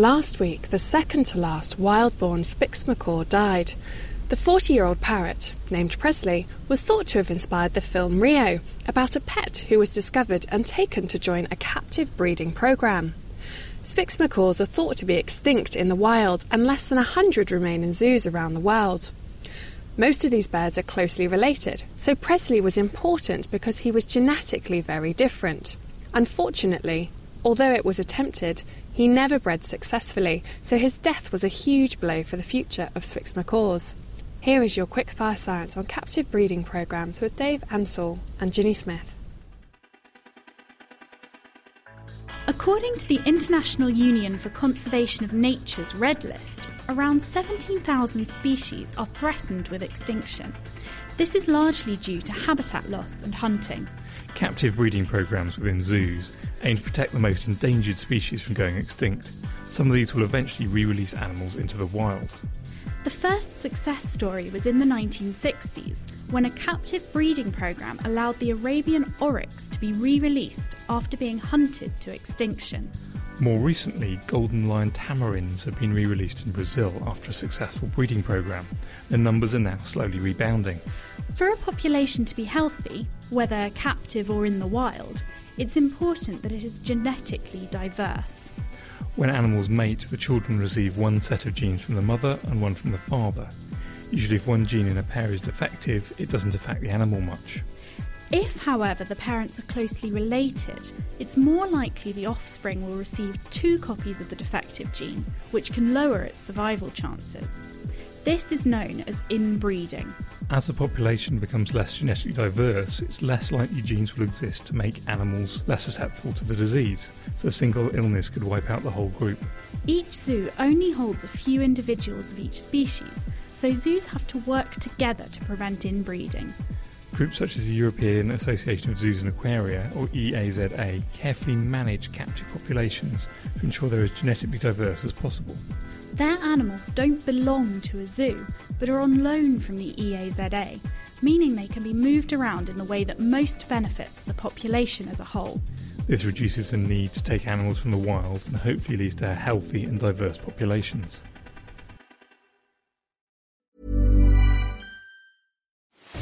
Last week, the second to last wild-born Spix macaw died. The 40 year old parrot, named Presley, was thought to have inspired the film Rio, about a pet who was discovered and taken to join a captive breeding program. Spix macaws are thought to be extinct in the wild, and less than a hundred remain in zoos around the world. Most of these birds are closely related, so Presley was important because he was genetically very different. Unfortunately, although it was attempted, he never bred successfully, so his death was a huge blow for the future of Spix macaws. Here is your quick fire science on captive breeding programs with Dave Ansell and Ginny Smith. According to the International Union for Conservation of Nature's Red List, around 17,000 species are threatened with extinction. This is largely due to habitat loss and hunting. Captive breeding programs within zoos aim to protect the most endangered species from going extinct. Some of these will eventually re release animals into the wild. The first success story was in the 1960s when a captive breeding program allowed the Arabian oryx to be re released after being hunted to extinction. More recently, golden lion tamarins have been re released in Brazil after a successful breeding program. Their numbers are now slowly rebounding. For a population to be healthy, whether captive or in the wild, it's important that it is genetically diverse. When animals mate, the children receive one set of genes from the mother and one from the father. Usually, if one gene in a pair is defective, it doesn't affect the animal much. If, however, the parents are closely related, it's more likely the offspring will receive two copies of the defective gene, which can lower its survival chances. This is known as inbreeding. As the population becomes less genetically diverse, it's less likely genes will exist to make animals less susceptible to the disease, so a single illness could wipe out the whole group. Each zoo only holds a few individuals of each species, so zoos have to work together to prevent inbreeding. Groups such as the European Association of Zoos and Aquaria, or EAZA, carefully manage captive populations to ensure they're as genetically diverse as possible. Their animals don't belong to a zoo, but are on loan from the EAZA, meaning they can be moved around in the way that most benefits the population as a whole. This reduces the need to take animals from the wild and hopefully leads to healthy and diverse populations.